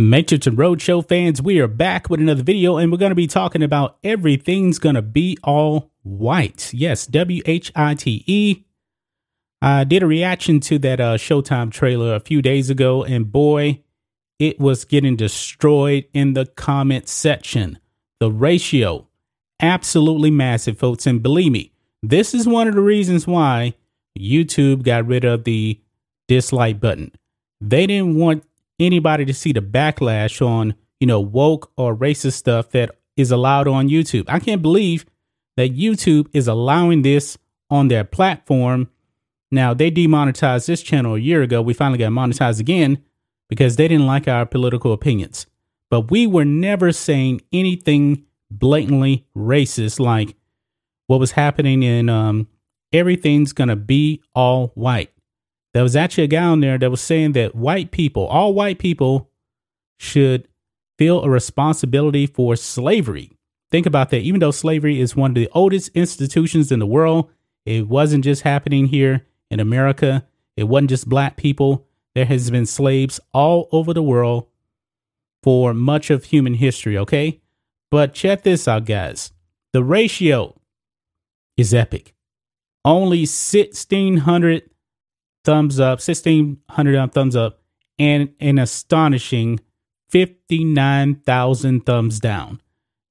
Matrix and Roadshow fans, we are back with another video and we're going to be talking about everything's going to be all white. Yes, W H I T E. I did a reaction to that uh, Showtime trailer a few days ago, and boy, it was getting destroyed in the comment section. The ratio, absolutely massive, folks. And believe me, this is one of the reasons why YouTube got rid of the dislike button. They didn't want anybody to see the backlash on, you know, woke or racist stuff that is allowed on YouTube. I can't believe that YouTube is allowing this on their platform. Now, they demonetized this channel a year ago. We finally got monetized again because they didn't like our political opinions. But we were never saying anything blatantly racist like what was happening in um, Everything's Gonna Be All White there was actually a guy on there that was saying that white people, all white people, should feel a responsibility for slavery. Think about that. Even though slavery is one of the oldest institutions in the world, it wasn't just happening here in America. It wasn't just black people. There has been slaves all over the world for much of human history, okay? But check this out, guys. The ratio is epic. Only 1,600 thumbs up, 1600 thumbs up, and an astonishing 59,000 thumbs down.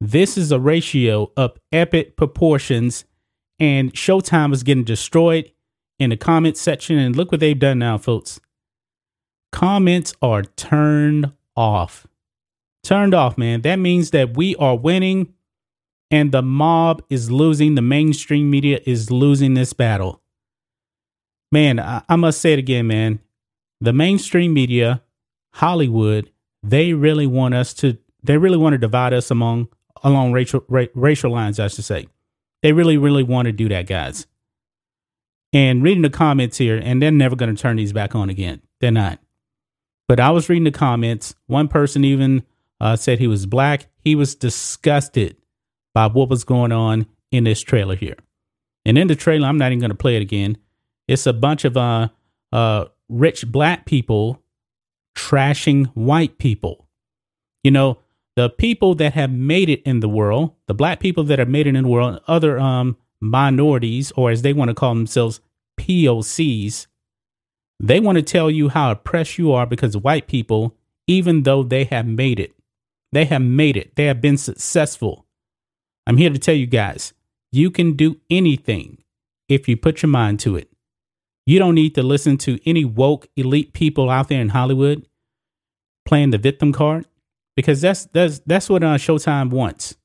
This is a ratio of epic proportions, and Showtime is getting destroyed in the comment section. And look what they've done now, folks. Comments are turned off. Turned off, man. That means that we are winning and the mob is losing. The mainstream media is losing this battle man, I, I must say it again, man. The mainstream media, Hollywood, they really want us to. They really want to divide us among along racial ra- racial lines. I should say. They really, really want to do that, guys. And reading the comments here, and they're never going to turn these back on again. They're not. But I was reading the comments. One person even uh, said he was black. He was disgusted by what was going on in this trailer here. And in the trailer, I'm not even going to play it again. It's a bunch of uh, uh, rich black people trashing white people. You know, the people that have made it in the world, the black people that have made it in the world, other um, minorities, or as they want to call themselves, POCs, they want to tell you how oppressed you are because white people, even though they have made it, they have made it, they have been successful. I'm here to tell you guys, you can do anything if you put your mind to it. You don't need to listen to any woke elite people out there in Hollywood playing the victim card because that's that's that's what uh, Showtime wants.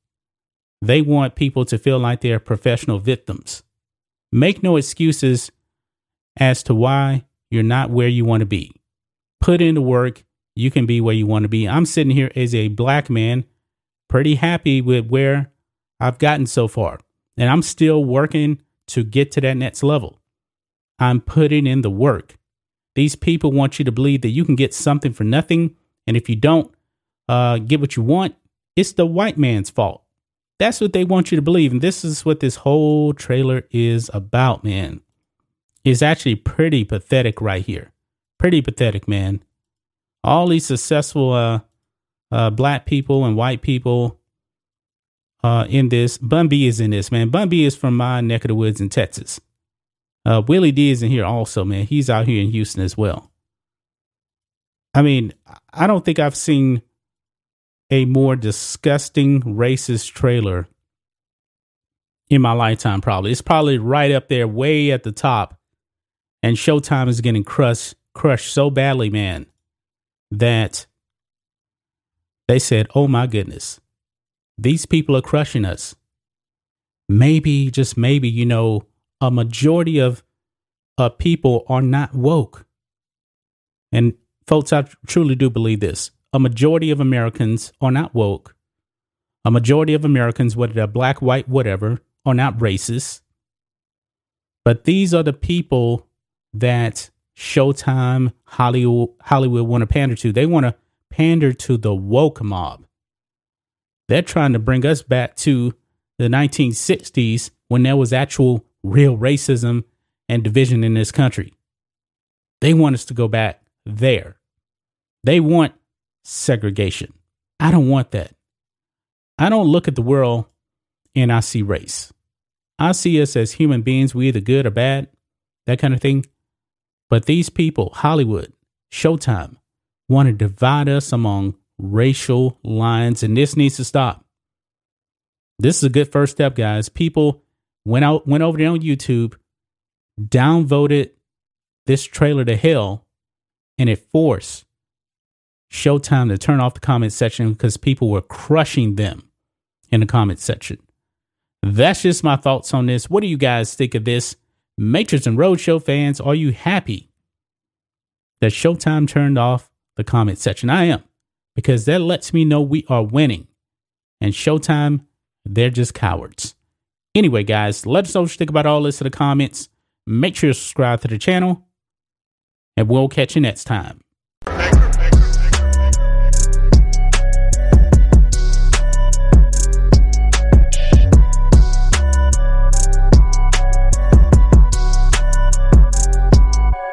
They want people to feel like they're professional victims. Make no excuses as to why you're not where you want to be. Put in the work. You can be where you want to be. I'm sitting here as a black man, pretty happy with where I've gotten so far. And I'm still working to get to that next level. I'm putting in the work. These people want you to believe that you can get something for nothing. And if you don't uh, get what you want, it's the white man's fault. That's what they want you to believe. And this is what this whole trailer is about, man. It's actually pretty pathetic right here. Pretty pathetic, man. All these successful uh, uh, black people and white people uh, in this. Bun B is in this, man. Bun B is from my neck of the woods in Texas. Uh, Willie D is in here also, man. He's out here in Houston as well. I mean, I don't think I've seen a more disgusting racist trailer in my lifetime, probably. It's probably right up there, way at the top. And Showtime is getting crushed, crushed so badly, man, that they said, oh my goodness, these people are crushing us. Maybe, just maybe, you know, a majority of uh, people are not woke. And folks, I truly do believe this. A majority of Americans are not woke. A majority of Americans, whether they're black, white, whatever, are not racist. But these are the people that Showtime, Hollywood, Hollywood want to pander to. They want to pander to the woke mob. They're trying to bring us back to the 1960s when there was actual real racism and division in this country. They want us to go back there. They want segregation. I don't want that. I don't look at the world and I see race. I see us as human beings. We either good or bad, that kind of thing. But these people, Hollywood, Showtime, want to divide us among racial lines, and this needs to stop. This is a good first step, guys. People went out, went over there on YouTube, downvoted this trailer to hell, and it forced Showtime to turn off the comment section because people were crushing them in the comment section. That's just my thoughts on this. What do you guys think of this? Matrix and Roadshow fans, are you happy that Showtime turned off the comment section? I am, because that lets me know we are winning. And Showtime, they're just cowards. Anyway, guys, let us know what you think about all this in the comments. Make sure you subscribe to the channel, and we'll catch you next time.